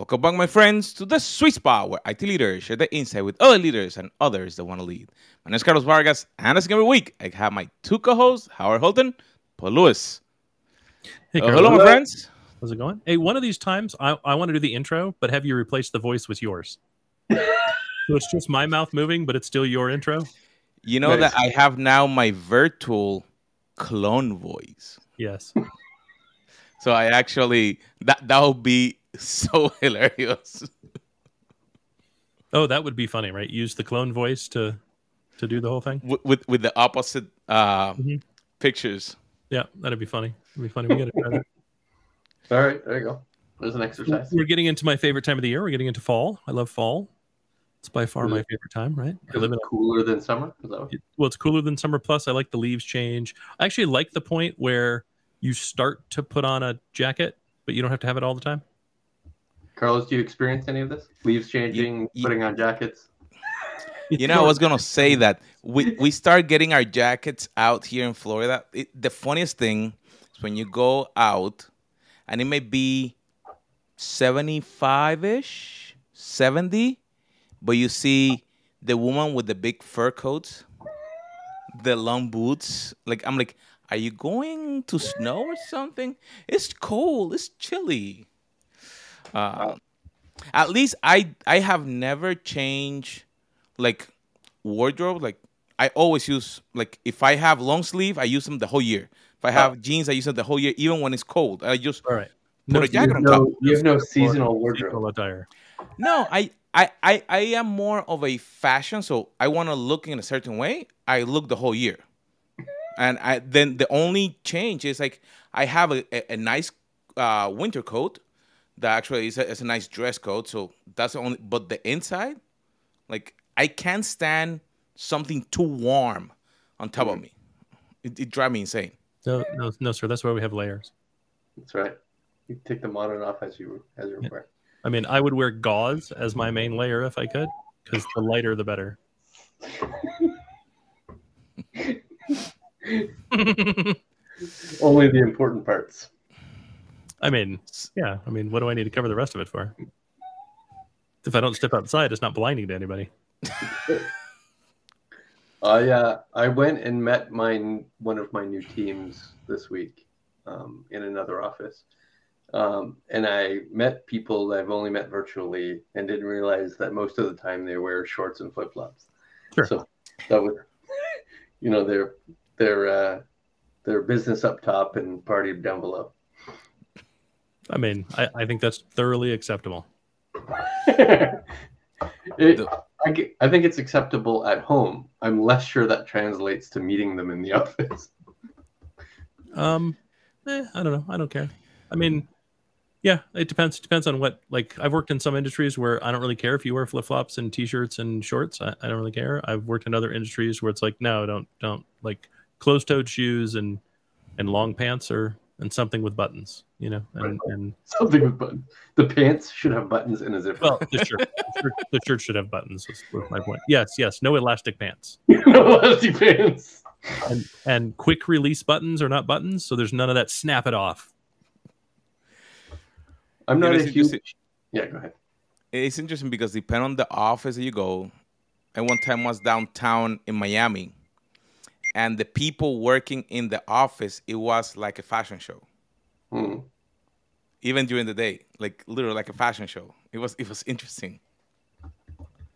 Welcome back, my friends, to the sweet spot where IT leaders share the insight with other leaders and others that want to lead. My name is Carlos Vargas, and as every week, I have my two co-hosts, Howard Holton, Paul Lewis. Hey, Uh, hello, my friends. How's it going? Hey, one of these times I, I want to do the intro, but have you replaced the voice with yours? so it's just my mouth moving, but it's still your intro. You know Nice. that I have now my virtual clone voice. Yes. So I actually that that would be so hilarious. Oh, that would be funny, right? Use the clone voice to to do the whole thing. with with, with the opposite uh, Mhm. pictures. Yeah, that'd be funny. That'd be funny. We got to try that. All right, there you go. There's an exercise. We're getting into my favorite time of the year. We're getting into fall. I love fall. It's by far my favorite time, right? I live it in cooler than summer? Is that what- a, well, it's cooler than summer. Plus, I like the leaves change. I actually like the point where you start to put on a jacket, but you don't have to have it all the time. Carlos, do you experience any of this? Leaves changing, ye- putting on jackets. You know, I was gonna say that we we start getting our jackets out here in Florida. It, the funniest thing is when you go out, and it may be seventy-five ish, seventy, but you see the woman with the big fur coats, the long boots. Like I'm like, are you going to snow or something? It's cold. It's chilly. Uh, at least I I have never changed like wardrobe like i always use like if i have long sleeve i use them the whole year if i have jeans i use them the whole year even when it's cold i just All right. put a jacket have on top no, you have no seasonal wardrobe. Seasonal attire. no I, I i i am more of a fashion so i want to look in a certain way i look the whole year and i then the only change is like i have a, a, a nice uh winter coat that actually is a, is a nice dress code. so that's the only but the inside like i can't stand something too warm on top of mm. me it, it drives me insane No, no, no, sir. That's why we have layers. That's right. You take them on and off as you as you Yeah. wear. I mean, I would wear gauze as my main layer if I could, because the lighter the better. Only the important parts. I mean, yeah. I mean, what do I need to cover the rest of it for? If I don't step outside, it's not blinding to anybody. I uh, I went and met my one of my new teams this week um, in another office, um, and I met people that I've only met virtually and didn't realize that most of the time they wear shorts and flip flops. Sure. So that was, you know, their their uh, their business up top and party down below. I mean, I, I think that's thoroughly acceptable. it, I, I think it's acceptable at home. I'm less sure that translates to meeting them in the office. Um, eh, I don't know. I don't care. I mean, yeah, it depends. It depends on what. Like, I've worked in some industries where I don't really care if you wear flip flops and t-shirts and shorts. I, I don't really care. I've worked in other industries where it's like, no, don't, don't like closed-toed shoes and and long pants or and something with buttons. You know, and and Something with buttons. The pants should have buttons and a zipper. well, the shirt, the shirt, the shirt should have buttons. Was, was my point. Yes, yes, no elastic pants no elastic pants. and and quick release buttons are not buttons, so there's none of that snap it off. I'm not know, a it's huge. Yeah, go ahead. it's interesting because depending on the office that you go and one time I was downtown in miami and the people working in the office it was like a fashion show. Hmm. even during the day like literally like a fashion show. It was it was interesting.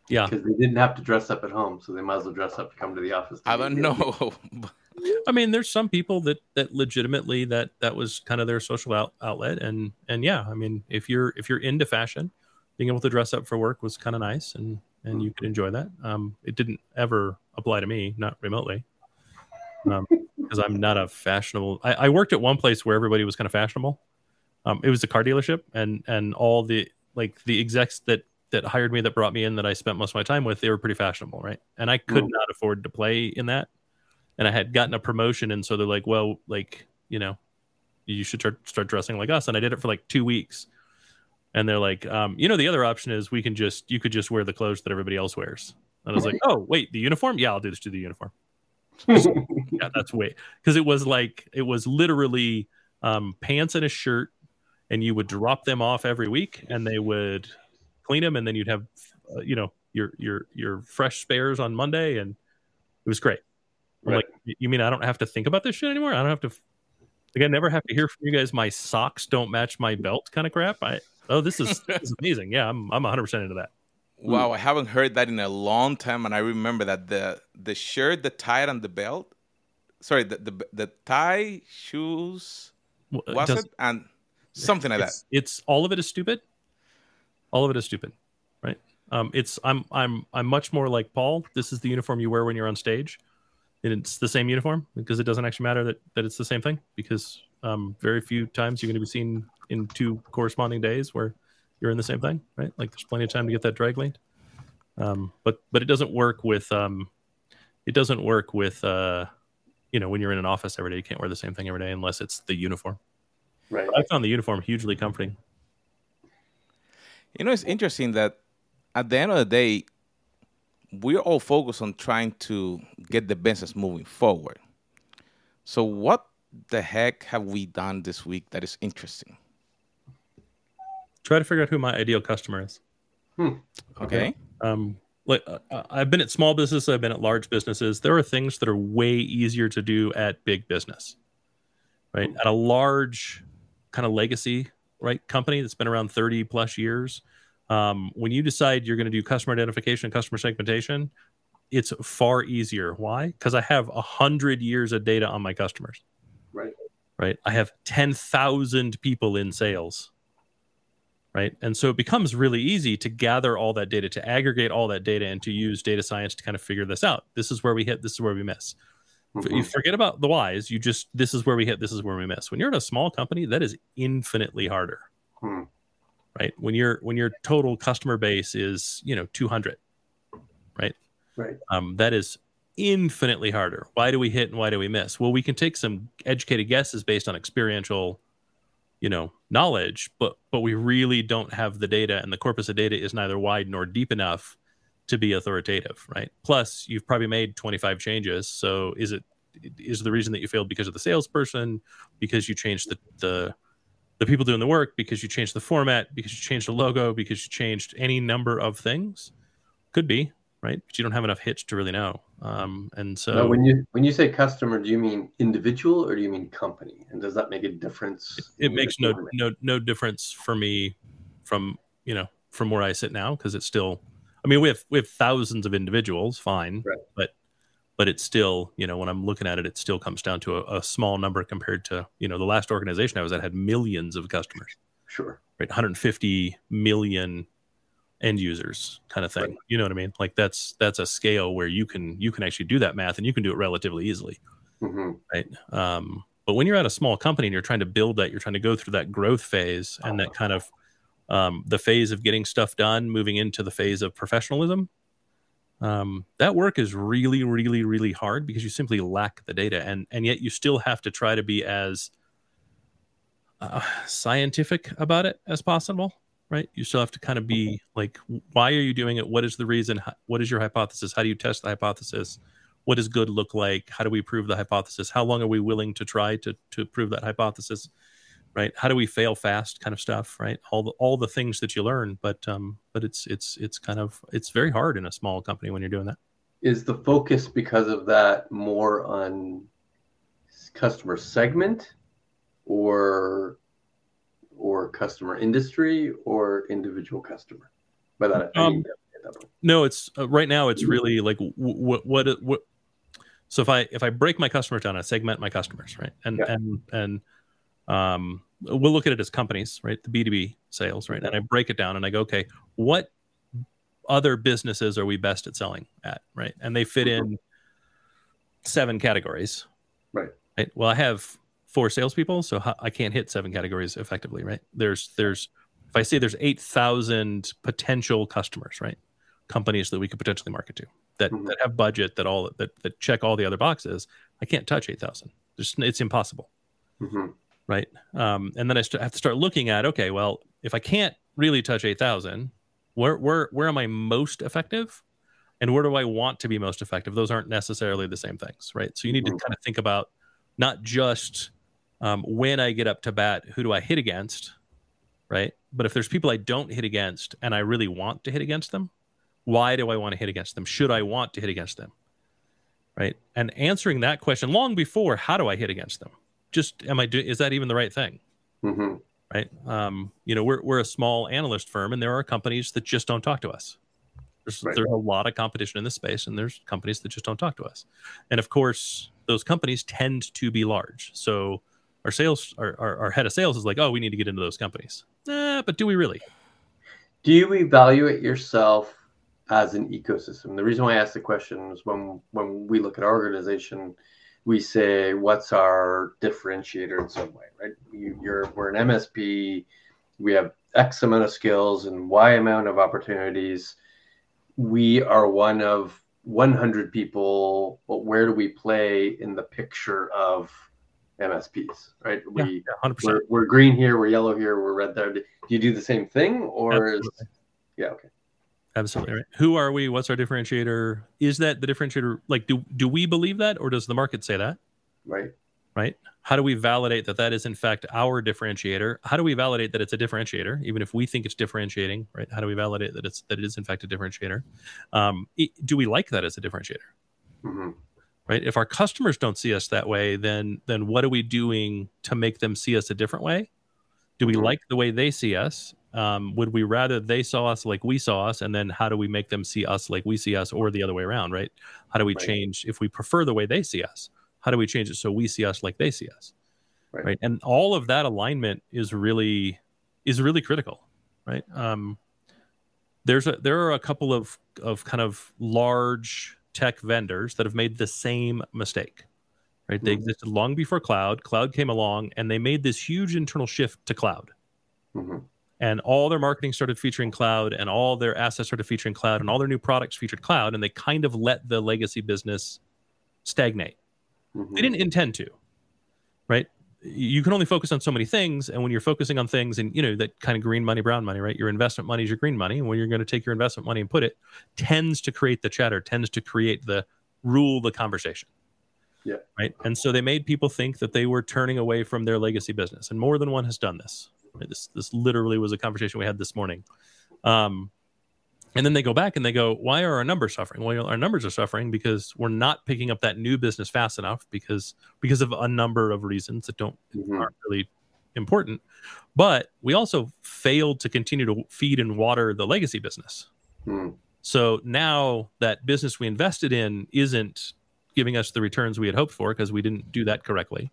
Yeah, Because they didn't have to dress up at home, so they might as well dress up to come to the office. to i don't know. I mean, there's some people that that legitimately that that was kind of their social out, outlet, and and yeah, I mean, if you're if you're into fashion, being able to dress up for work was kind of nice, and and you could enjoy that. Um, it didn't ever apply to me, not remotely, because I'm not a fashionable. I, I worked at one place where everybody was kind of fashionable. Um, it was a car dealership, and and all the like the execs that that hired me that brought me in that I spent most of my time with, they were pretty fashionable, right? And I could Mm. not afford to play in that and I had gotten a promotion, and so they're like, "Well, like you know, you should start start dressing like us." And I did it for like two weeks, and they're like, um, "You know, the other option is we can just you could just wear the clothes that everybody else wears." And I was like, "Oh, wait, the uniform? Yeah, I'll do this to the uniform." yeah, that's way because it was like it was literally um, pants and a shirt and you would drop them off every week, and they would clean them, and then you'd have, uh, you know, your your your fresh spares on Monday, and it was great. Right. like, you mean I don't have to think about this shit anymore? I don't have to. Like, I never have to hear from you guys. My socks don't match my belt, kind of crap. I oh, this is this is amazing. Yeah, I'm I'm 100 percent into that. Wow, I haven't heard that in a long time, and I remember that the the shirt, the tie, and the belt. Sorry, the the, the tie, shoes, Well, it was does- it, and something like that. it's, it's all of it is stupid. All of it is stupid, right? Um, it's I'm I'm I'm much more like Paul. This is the uniform you wear when you're on stage, and it's the same uniform because it doesn't actually matter that that it's the same thing because um, very few times you're going to be seen in two corresponding days where you're in the same thing, right? Like there's plenty of time to get that drag cleaned. Um, but but it doesn't work with um, it doesn't work with uh, you know when you're in an office every day. You can't wear the same thing every day unless it's the uniform. Right. I found the uniform hugely comforting. You know, it's interesting that at the end of the day, we're all focused on trying to get the business moving forward. So, what the heck have we done this week that is interesting? Try to figure out who my ideal customer is. Okay. Um, like uh, uh, I've been at small businesses, I've been at large businesses. There are things that are way easier to do at big business, right? At a large kind of legacy, right, company that's been around thirty plus years. Um, when you decide you're going to do customer identification and customer segmentation, it's far easier. Why? Because I have a hundred years of data on my customers. Right. right? I have 10,000 people in sales, right? And so it becomes really easy to gather all that data, to aggregate all that data, and to use data science to kind of figure this out. This is where we hit, this is where we miss. F- You forget about the whys, you just, this is where we hit, this is where we miss. When you're at a small company, that is infinitely harder, Hmm. right? When your when your total customer base is, you know, 200, right? Right. um, that is infinitely harder. Why do we hit and why do we miss? Well, we can take some educated guesses based on experiential, you know, knowledge, but but we really don't have the data, and the corpus of data is neither wide nor deep enough to be authoritative, right? Plus, you've probably made 25 changes. So, is it is the reason that you failed because of the salesperson, because you changed the the the people doing the work, because you changed the format, because you changed the logo, because you changed any number of things? Could be, right? But you don't have enough hits to really know. Um, and so Now, when you when you say customer, do you mean individual or do you mean company? And does that make a difference? it in makes no no no difference for me from you know from where I sit now because it's still. I mean, we have we have thousands of individuals, fine, Right. but but it's still you know when I'm looking at it, it still comes down to a, a small number compared to you know the last organization I was at had millions of customers, Sure. right? 150 million end users kind of thing. Right. You know what I mean? Like that's that's a scale where you can you can actually do that math and you can do it relatively easily. hmm right? Um, but when you're at a small company and you're trying to build that, you're trying to go through that growth phase and that kind of um, the phase of getting stuff done, moving into the phase of professionalism. Um, that work is really, really, really hard because you simply lack the data, and and yet you still have to try to be as uh, scientific about it as possible, right? You still have to kind of be like, why are you doing it? What is the reason? What is your hypothesis? How do you test the hypothesis? what does good look like how do we prove the hypothesis how long are we willing to try to to prove that hypothesis right how do we fail fast kind of stuff right all the all the things that you learn but um but it's it's it's kind of it's very hard in a small company when you're doing that Is the focus because of that more on customer segment or or customer industry or individual customer? By that, I Um, mean, at that point. no it's uh, right now it's really like what what what so if i if i break my customers down i segment my customers right and Yeah. and and um we'll look at it as companies right the b2b sales right and i break it down and i go okay what other businesses are we best at selling at right and they fit in seven categories Right. right well i have four salespeople so i can't hit seven categories effectively right? There's there's if i say there's 8000 potential customers right? Companies that we could potentially market to that, Mhm. that have budget that all that, that check all the other boxes i can't touch 8000 There's, it's impossible. Mhm. right? Um, and then i st- have to start looking at okay well if i can't really touch 8000 where where where am i most effective? And where do i want to be most effective? Those aren't necessarily the same things right? So you need to Mhm. kind of think about not just um, when i get up to bat who do i hit against right? But if there's people I don't hit against and I really want to hit against them, why do I want to hit against them? Should I want to hit against them? Right? And answering that question long before how do I hit against them? Just am I doing is that even the right thing? hmm Right? Um, you know, we're we're a small analyst firm and there are companies that just don't talk to us. There's, Right. there's a lot of competition in this space, and there's companies that just don't talk to us. And of course, those companies tend to be large. So our sales, our, our, our head of sales is like, oh, we need to get into those companies. Eh, but do we really? Do you evaluate yourself as an ecosystem? The reason why I asked the question is when when we look at our organization, we say what's our differentiator in some way, right? You, you're we're an MSP, we have X amount of skills and Y amount of opportunities. We are one of 100 people, but where do we play in the picture of MSPs, right? Yeah, We yeah, hundred percent. we're, we're green here, we're yellow here, we're red there. Do you do the same thing, or is Absolutely. yeah okay? Absolutely right. Who are we? What's our differentiator? Is that the differentiator? Like, do do we believe that, or does the market say that? Right. Right? How do we validate that that is in fact our differentiator? How do we validate that it's a differentiator, even if we think it's differentiating? Right? How do we validate that it's that it is in fact a differentiator? Um, i- do we like that as a differentiator? hmm Right? If our customers don't see us that way, then then what are we doing to make them see us a different way? Do we Mhm. like the way they see us? Um, would we rather they saw us like we saw us, and then how do we make them see us like we see us, or the other way around? Right? How do we Right. change if we prefer the way they see us? How do we change it so we see us like they see us? Right. Right? And all of that alignment is really is really critical, right? Um, there's a there are a couple of of kind of large tech vendors that have made the same mistake right? They Mhm. existed long before cloud. Cloud came along and they made this huge internal shift to cloud. Hmm and all their marketing started featuring cloud and all their assets started featuring cloud and all their new products featured cloud and they kind of let the legacy business stagnate. Hmm they didn't intend to right you can only focus on so many things and when you're focusing on things and you know that kind of green money brown money right your investment money is your green money and when you're going to take your investment money and put it tends to create the chatter tends to create the rule the conversation Yeah. right and so they made people think that they were turning away from their legacy business and more than one has done this right? this this literally was a conversation we had this morning um and then they go back and they go, why are our numbers suffering? Well, our numbers are suffering because we're not picking up that new business fast enough because because of a number of reasons that don't hmm aren't really important. But we also failed to continue to feed and water the legacy business. hmm So now that business we invested in isn't giving us the returns we had hoped for because we didn't do that correctly.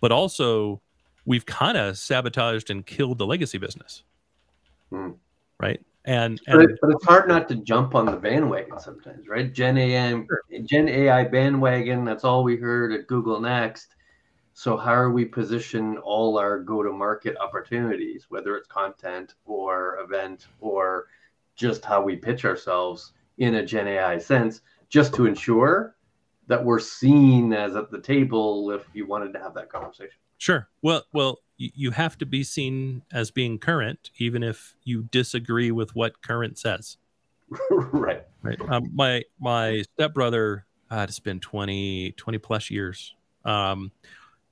But also, we've kind of sabotaged and killed the legacy business. Hmm. Right. And, But, it, but it's hard not to jump on the bandwagon sometimes, right? Gen AI, Gen AI bandwagon. That's all we heard at Google Next. So how are we position all our go-to-market opportunities, whether it's content or event or just how we pitch ourselves in a Gen AI sense, just to ensure that we're seen as at the table if you wanted to have that conversation. Sure. Well, well, you, have to be seen as being current, even if you disagree with what current says. right. Right. Um, my my stepbrother, God, it's been 20, 20 plus years. Um,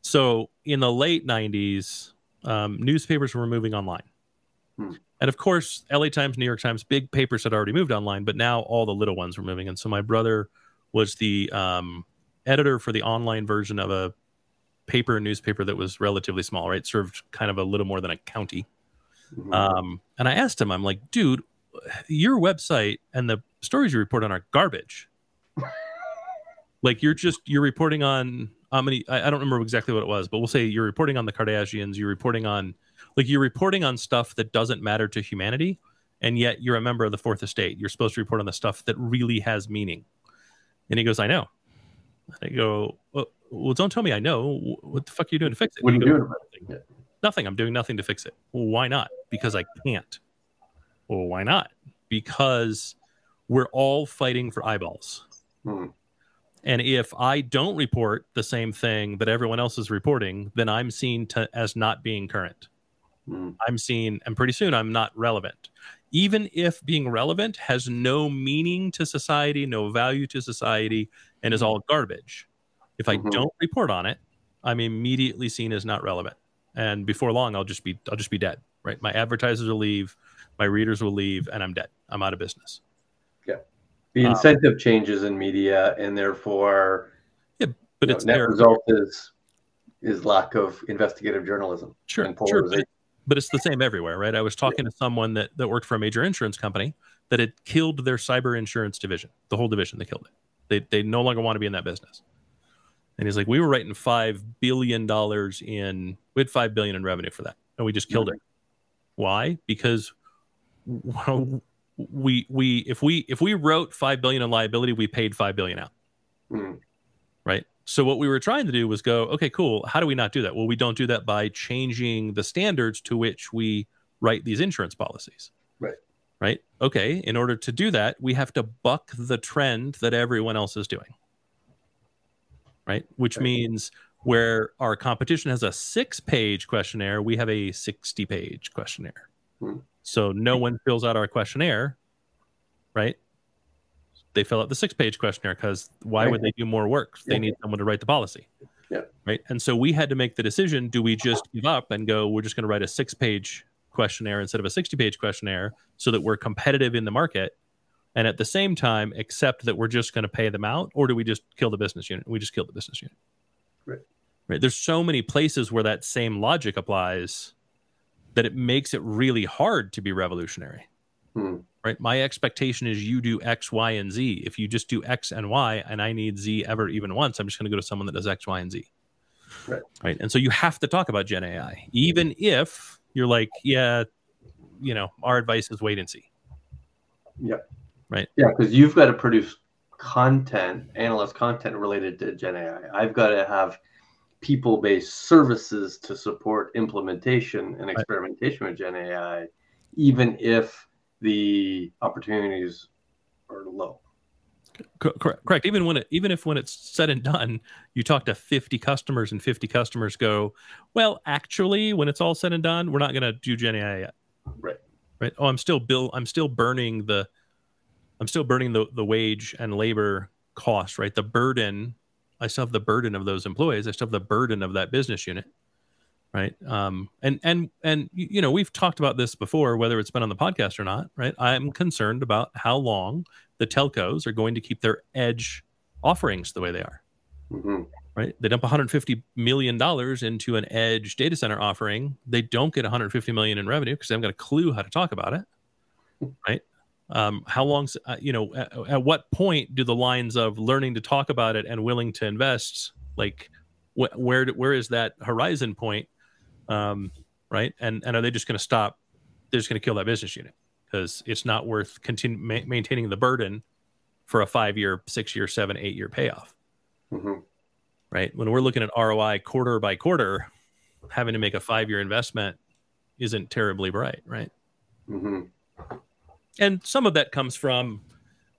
so in the late '90s, um, newspapers were moving online, Hmm. and of course, LA Times, New York Times, big papers had already moved online, but now all the little ones were moving. And so my brother was the um, editor for the online version of a paper newspaper that was relatively small, right? Served kind of a little more than a county. Mhm. Um, and I asked him, I'm like, dude, your website and the stories you report on are garbage. like you're just you're reporting on how many I, I don't remember exactly what it was, but we'll say you're reporting on the Kardashians, you're reporting on like you're reporting on stuff that doesn't matter to humanity, and yet you're a member of the fourth estate. You're supposed to report on the stuff that really has meaning. And he goes, I know. And I go, well, well, don't tell me I know. What the fuck are you doing to fix it? What are you doing? Yeah. nothing. I'm doing nothing to fix it. Well, why not? Because I can't. Well, why not? Because we're all fighting for eyeballs. Hmm. And if I don't report the same thing that everyone else is reporting, then I'm seen to, as not being current. Hmm. I'm seen, and pretty soon I'm not relevant. Even if being relevant has no meaning to society, no value to society, and is all garbage, if I Mhm. don't report on it, I'm immediately seen as not relevant. and before long i'll just be i'll just be dead right? My advertisers will leave my readers will leave and i'm dead. I'm out of business. Yeah, The Um, incentive changes in media, and therefore, yeah, but you know, it's net result is is lack of investigative journalism sure and sure but, but it's the same everywhere right? I was talking to someone that that worked for a major insurance company that had killed their cyber insurance division the whole division they killed it. They, they no longer want to be in that business and he's like we were writing five billion dollars in we had five billion in revenue for that and we just killed it. Why? Because well, we we if we if we wrote five billion in liability we paid five billion out. Hmm. right? So what we were trying to do was go okay cool. How do we not do that? Well we don't do that by changing the standards to which we write these insurance policies. Right. right? Okay. In order to do that we have to buck the trend that everyone else is doing right which Right. means where our competition has a six page questionnaire we have a 60 page questionnaire Hmm. so no one fills out our questionnaire right they fill out the six page questionnaire because why Right. would they do more work they Yeah. need someone to write the policy Yeah. right and so we had to make the decision do we just give up and go we're just going to write a six page questionnaire instead of a 60 page questionnaire so that we're competitive in the market and at the same time accept that we're just going to pay them out or do we just kill the business unit? We just kill the business unit. Right. right there's so many places where that same logic applies that it makes it really hard to be revolutionary. Hmm. right my expectation is you do x y and z. If you just do x and y and i need z ever even once i'm just going to go to someone that does x y and z. Right. right and so you have to talk about gen ai even if you're like yeah you know our advice is wait and see. Yeah, Right. Yeah, because you've got to produce content, analyst content related to Gen AI. I've got to have people-based services to support implementation and experimentation with Gen AI, even if the opportunities are low. Correct correct even when it even if when it's said and done you talk to 50 customers and 50 customers go well actually when it's all said and done we're not going to do gen ai yet Right. right oh i'm still bill i'm still burning the i'm still burning the the wage and labor cost right? The burden i still have the burden of those employees. I still have the burden of that business unit right? Um and and and you know we've talked about this before whether it's been on the podcast or not right? I'm concerned about how long the telcos are going to keep their edge offerings the way they are hmm right? They dump 150 million dollars into an edge data center offering. They don't get 150 million in revenue because they haven't got a clue how to talk about it right um, how long uh, you know at, at what point do the lines of learning to talk about it and willing to invest like wh- where where is that horizon point um, right? And and are they just going to stop they're just going to kill that business unit? Because it's not worth continue ma- maintaining the burden for a five year six year seven eight year payoff. Hmm right? When we're looking at ROI quarter by quarter, having to make a five year investment isn't terribly bright, right? hmm And some of that comes from,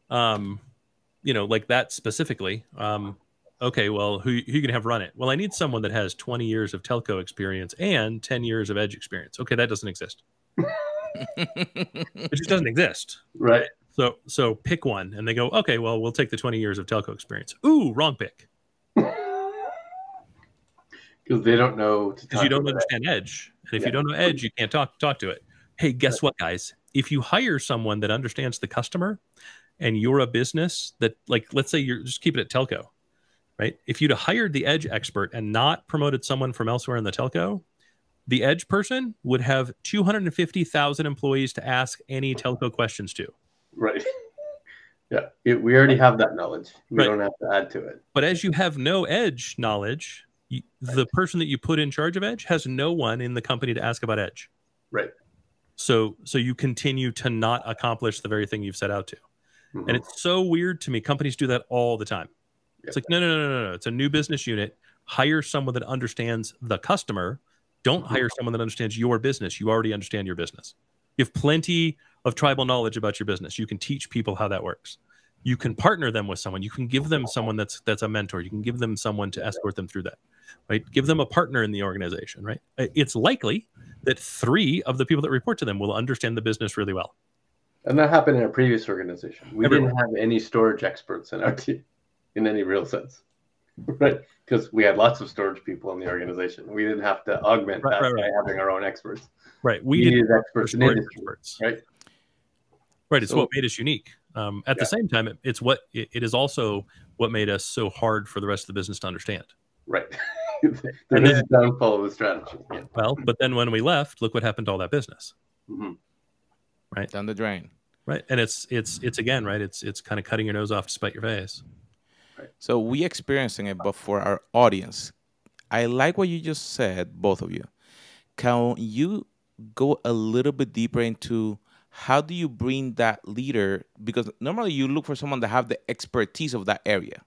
um, you know, like that specifically. Um, okay, well, who, who you going have run it? Well, I need someone that has 20 years of telco experience and 10 years of edge experience. Okay, that doesn't exist. It just doesn't exist. Right. So, so pick one, and they go, okay, well, we'll take the 20 years of telco experience. Ooh, wrong pick Because they don't know. because you don't about it. understand edge and if Yeah. you don't know edge you can't talk talk to it hey guess what guys if you hire someone that understands the customer and you're a business that like let's say you're just keep it at telco right if you'd have hired the edge expert and not promoted someone from elsewhere in the telco the edge person would have 250000 employees to ask any telco questions to Right. Yeah. It, we already have that knowledge. We Right. don't have to add to it. But as you have no edge knowledge, you, the person that you put in charge of edge has no one in the company to ask about edge. Right. So so you continue to not accomplish the very thing you've set out to. Mhm. And it's so weird to me. Companies do that all the time. It's like no no no no no. It's a new business unit. Hire someone that understands the customer. Don't hire someone that understands your business. You already understand your business. You have plenty of tribal knowledge about your business. You can teach people how that works. You can partner them with someone. You can give them someone that's that's a mentor. You can give them someone to escort them through that. Right? Give them a partner in the organization, right? It's likely that 3 of the people that report to them will understand the business really well. And that happened in our previous organization. We Everyone. didn't have any storage experts in our team in any real sense. right? Because we had lots of storage people in the organization. We didn't have to augment Right, that right, by right. having our own experts. Right. We We needed experts in industry, experts. right? Right. It's So- what made us unique. Um, at Yeah. the same time, it, it's what it, it is also what made us so hard for the rest of the business to understand. Right. And there is a downfall of the strategy. Yeah. Well, but then when we left, look what happened to all that business. Mhm. Down the drain. Right. And it's it's it's again, right? It's it's kind of cutting your nose off to spite your face. So we experiencing it, but for our audience, I like what you just said, both of you. Can you go a little bit deeper into how do you bring that leader? Because normally you look for someone that have the expertise of that area.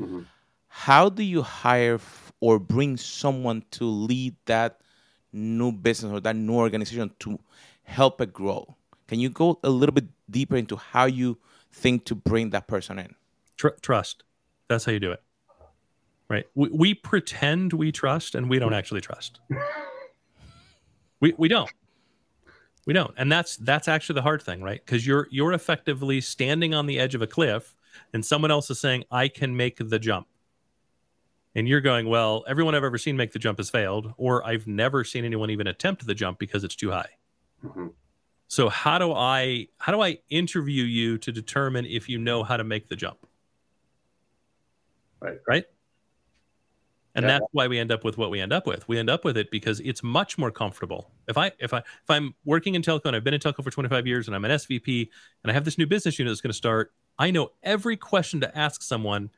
Mhm. How do you hire f- or bring someone to lead that new business or that new organization to help it grow? Can you go a little bit deeper into how you think to bring that person in? Tr- trust. That's how you do it. Right. We, we pretend we trust and we don't actually trust. we we don't. We don't. And that's that's actually the hard thing, right? Because you're you're effectively standing on the edge of a cliff and someone else is saying, I can make the jump. And you're going, Well, everyone I've ever seen make the jump has failed, or I've never seen anyone even attempt the jump because it's too high. Mhm. So how do I how do I interview you to determine if you know how to make the jump? Right. Right. And Yeah. that's why we end up with what we end up with. We end up with it because it's much more comfortable. If I if I if I'm working in telco and I've been in telco for 25 years and I'm an SVP and I have this new business unit that's going to start, I know every question to ask someone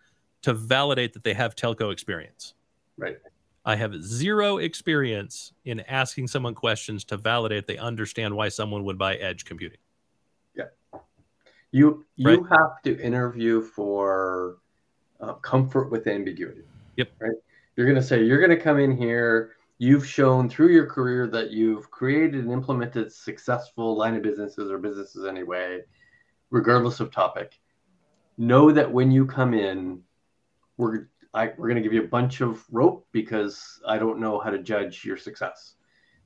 to validate that they have telco experience. Right. I have zero experience in asking someone questions to validate they understand why someone would buy edge computing. Yeah. You you Right. have to interview for uh, comfort with ambiguity. Yep. Right. You're going to say you're going to come in here. You've shown through your career that you've created and implemented successful line of businesses or businesses anyway, regardless of topic. Know that when you come in, we're I, we're going to give you a bunch of rope because I don't know how to judge your success.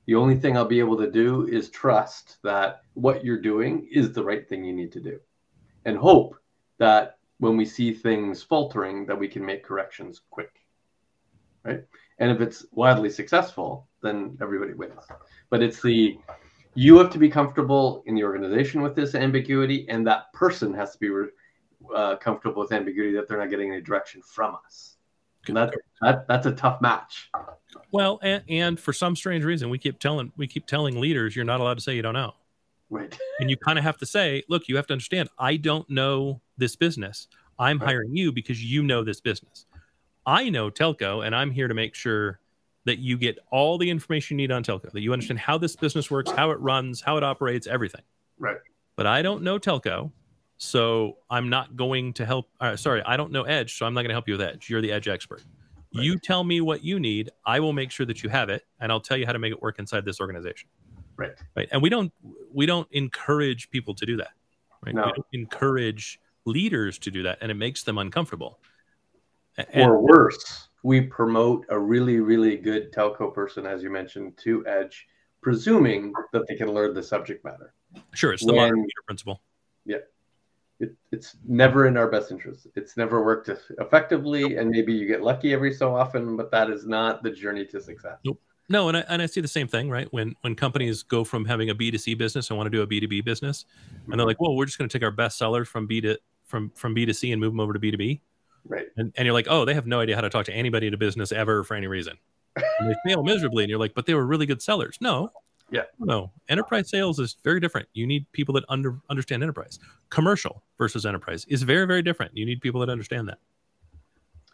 The only thing I'll be able to do is trust that what you're doing is the right thing you need to do and hope that when we see things faltering that we can make corrections quick right and if it's wildly successful then everybody wins but it's the you have to be comfortable in the organization with this ambiguity and that person has to be uh, comfortable with ambiguity that they're not getting any direction from us that, that that's a tough match Well, and, and for some strange reason, we keep telling we keep telling leaders you're not allowed to say you don't know. right And you kind of have to say, look, you have to understand, I don't know this business. I'm Right. hiring you because you know this business. I know telco, and I'm here to make sure that you get all the information you need on telco, that you understand how this business works, how it runs, how it operates, everything. right But I don't know telco, so I'm not going to help. Uh, sorry, I don't know Edge, so I'm not going to help you with Edge. You're the Edge expert. Right. You tell me what you need. I will make sure that you have it, and I'll tell you how to make it work inside this organization. right Right? And we don't we don't encourage people to do that. Right? No. We don't encourage leaders to do that, and it makes them uncomfortable. And, or worse, we promote a really, really good telco person, as you mentioned, to Edge, presuming that they can learn the subject matter. sure, it's the when- modern leader principle. It, it's never in our best interest. It's never worked effectively, and maybe you get lucky every so often, but that is not the journey to success. No, and I, and I see the same thing, right? When when companies go from having a B two C business and want to do a B two B business, and they're mm-hmm. like, "Well, we're just going to take our best sellers from B to from from B to C and move them over to B two B," Right. and and you're like, "Oh, they have no idea how to talk to anybody in a business ever for any reason." And they fail miserably, and you're like, "But they were really good sellers." No, Yeah. no. Enterprise sales is very different. You need people that under understand enterprise. Commercial versus enterprise is very very different. You need people that understand that.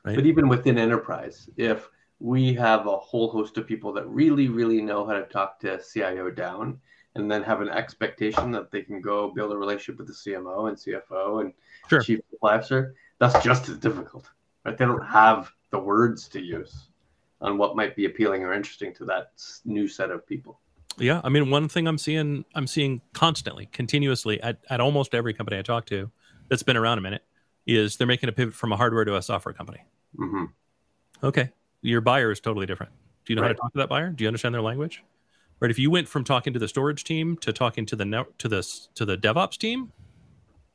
Right. But even within enterprise, if we have a whole host of people that really, really know how to talk to CIO down, and then have an expectation that they can go build a relationship with the CMO and CFO and Sure. chief supply officer, that's just as difficult. Right? They don't have the words to use on what might be appealing or interesting to that new set of people. Yeah, I mean, one thing I'm seeing, I'm seeing constantly, continuously at, at almost every company I talk to that's been around a minute is they're making a pivot from a hardware to a software company. hmm Okay, your buyer is totally different. Do you know how to talk to that buyer? Do you understand their language? Right. If you went from talking to the storage team to talking to the net, to the to the DevOps team,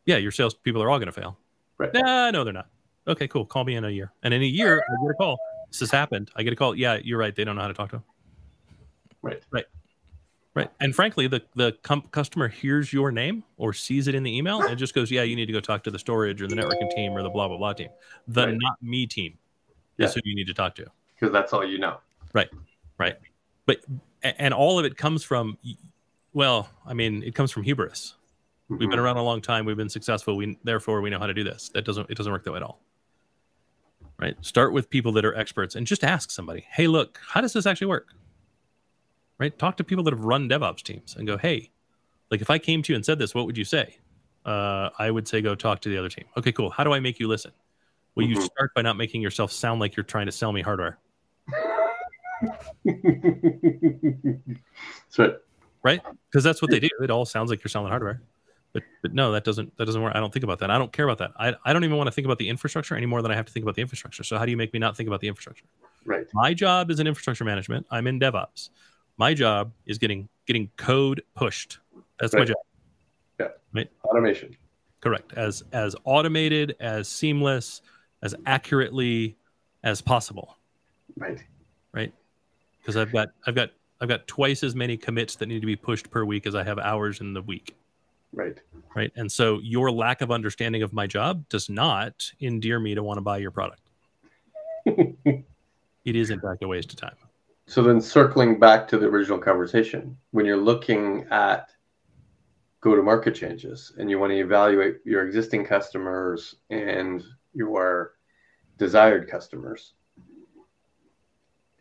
yeah, your sales people are all going to fail. Right. Nah, no, they're not. Okay, cool. Call me in a year. And in a year, I get a call. This has happened. I get a call. Yeah, you're right. They don't know how to talk to him. Right. Right. Right. And frankly, the the com- customer hears your name or sees it in the email and just goes, "Yeah, you need to go talk to the storage or the networking team or the blah blah blah team." The Right. not me team Yeah. is who you need to talk to. Because that's all you know. Right. Right. But and all of it comes from well, I mean, it comes from hubris. We've been around a long time. We've been successful. We therefore we know how to do this. That doesn't it doesn't work that way at all. Right. Start with people that are experts and just ask somebody, hey, look, how does this actually work? Right. Talk to people that have run DevOps teams and go, hey, like if I came to you and said this, what would you say? Uh, I would say go talk to the other team. Okay, cool. How do I make you listen? Well, you Mhm. start by not making yourself sound like you're trying to sell me hardware. That's right. because that's what they do. It all sounds like you're selling hardware, but but no, that doesn't that doesn't work. I don't think about that. I don't care about that. I I don't even want to think about the infrastructure any more than I have to think about the infrastructure. So how do you make me not think about the infrastructure? Right. My job is in infrastructure management. I'm in DevOps. My job is getting getting code pushed. That's my job. Yeah. Right. Automation. Correct. As as automated, as seamless, as accurately as possible. Right. Right. Because I've got I've got I've got twice as many commits that need to be pushed per week as I have hours in the week. Right. right and so your lack of understanding of my job does not endear me to want to buy your product it is in fact a waste of time So then circling back to the original conversation, when you're looking at go to market changes and you want to evaluate your existing customers and your desired customers,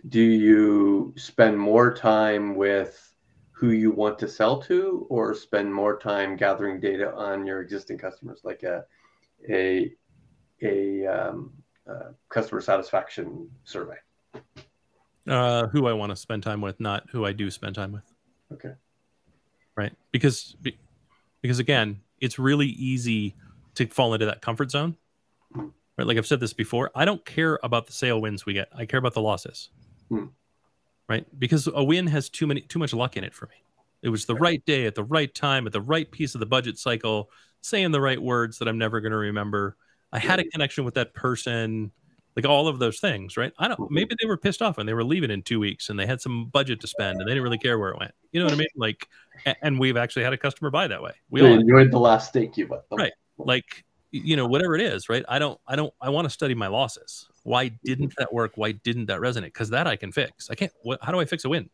do you spend more time with who you want to sell to or spend more time gathering data on your existing customers like a a a um, uh, customer satisfaction survey uh, who i want to spend time with not who i do spend time with. Okay. Right? Because be- because again it's really easy to fall into that comfort zone. Right? Like i've said this before i don't care about the sale wins we get. I care about the losses. Hmm. right? Because a win has too many too much luck in it for me. It was the right. day at the right time at the right piece of the budget cycle saying the right words that i'm never going to remember. I had a connection with that person like all of those things right? I don't Mhm. maybe they were pissed off and they were leaving in two weeks and they had some budget to spend and they didn't really care where it went. You know what i mean? Like and we've actually had a customer buy that way. We all enjoyed the last steak you bought them. Right. like you know whatever it is right? I don't i don't i want to study my losses. Why didn't that work? Why didn't that resonate? Because that i can fix. I can't what, how do i fix a win?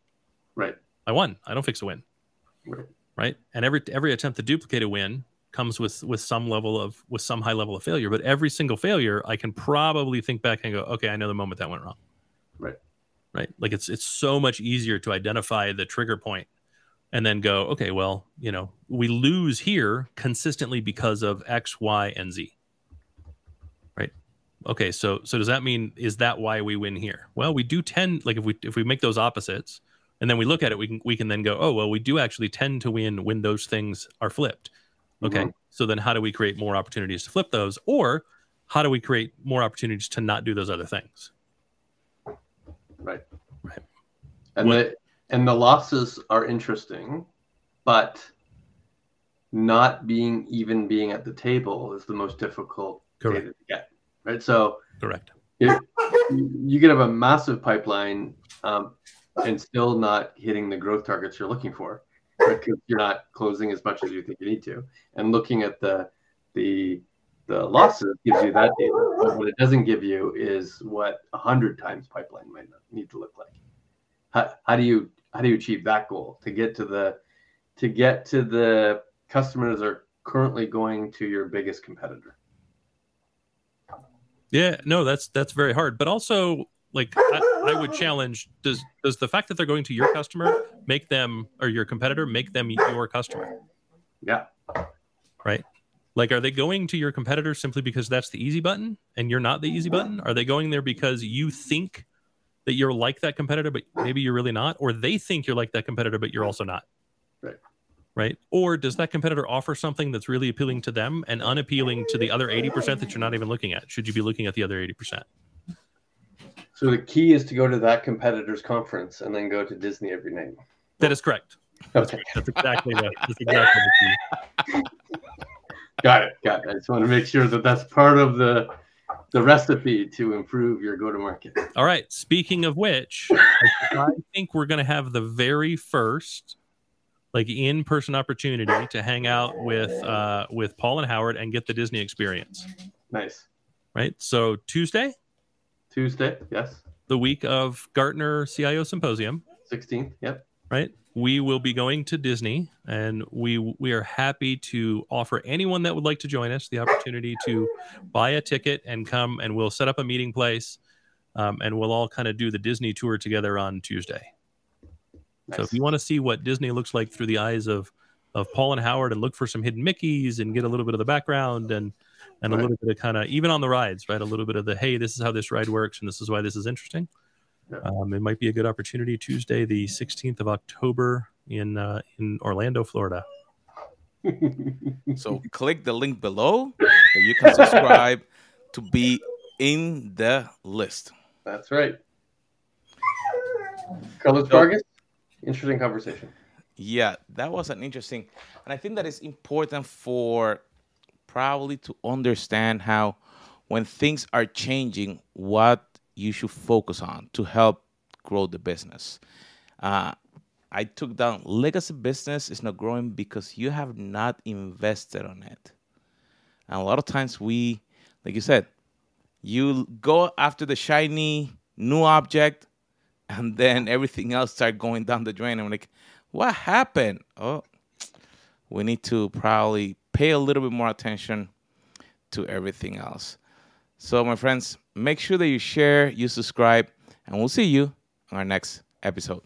Right. i won. I don't fix a win. Right. right? And every every attempt to duplicate a win comes with with some level of with some high level of failure but every single failure i can probably think back and go okay i know the moment that went wrong. Right. right? Like it's it's so much easier to identify the trigger point and then go okay well you know we lose here consistently because of x y and z. Right? Okay so so does that mean is that why we win here? Well we do tend like if we if we make those opposites and then we look at it we can we can then go oh well we do actually tend to win when those things are flipped okay Mhm. so then how do we create more opportunities to flip those or how do we create more opportunities to not do those other things Right. Right. And What- the and the losses are interesting, but not being even being at the table is the most difficult Correct. data to get. Right. So correct you you could have a massive pipeline um, and still not hitting the growth targets you're looking for because you're not closing as much as you think you need to. And looking at the the the losses gives you that data. But what it doesn't give you is what a hundred times pipeline might need to look like. How, how do you how do you achieve that goal to get to the to get to the customers are currently going to your biggest competitor? Yeah, no, that's that's very hard. But also, like, I, I would challenge: does does the fact that they're going to your customer make them or your competitor make them your customer? Yeah. Right. Like, are they going to your competitor simply because that's the easy button and you're not the easy button? Are they going there because you think that you're like that competitor, but maybe you're really not, or they think you're like that competitor, but you're also not? Right. Right. Or does that competitor offer something that's really appealing to them and unappealing to the other 80% that you're not even looking at? Should you be looking at the other 80%? So the key is to go to that competitor's conference and then go to Disney every night. That is correct. Okay, That's exactly the, that's exactly the key. got it. Got it. I just want to make sure that that's part of the the recipe to improve your go-to-market. All right. Speaking of which, I think we're going to have the very first like in-person opportunity to hang out with uh, with Paul and Howard and get the Disney experience. Nice. Right. So Tuesday, Tuesday, yes. the week of Gartner CIO Symposium, 16th, yep. right? We will be going to Disney, and we we are happy to offer anyone that would like to join us the opportunity to buy a ticket and come, and we'll set up a meeting place, um, and we'll all kind of do the Disney tour together on Tuesday. Nice. So if you want to see what Disney looks like through the eyes of of Paul and Howard, and look for some hidden Mickey's, and get a little bit of the background, and and a little bit of kind of even on the rides, right? A little bit of the hey, this is how this ride works, and this is why this is interesting. Yeah. Um, it might be a good opportunity Tuesday, the 16th of October in uh, in Orlando, Florida. So click the link below that you can subscribe to be in the list. That's right. Carlos So- Vargas, interesting conversation. Yeah, that was an interesting, and I think that is important for probably to understand how when things are changing, what you should focus on to help grow the business. Uh, I took down legacy business is not growing because you have not invested on it. And a lot of times we, like you said, you go after the shiny new object, and then everything else start going down the drain. I'm like, what happened? Oh, we need to probably pay a little bit more attention to everything else. So, my friends, make sure that you share, you subscribe, and we'll see you on our next episode.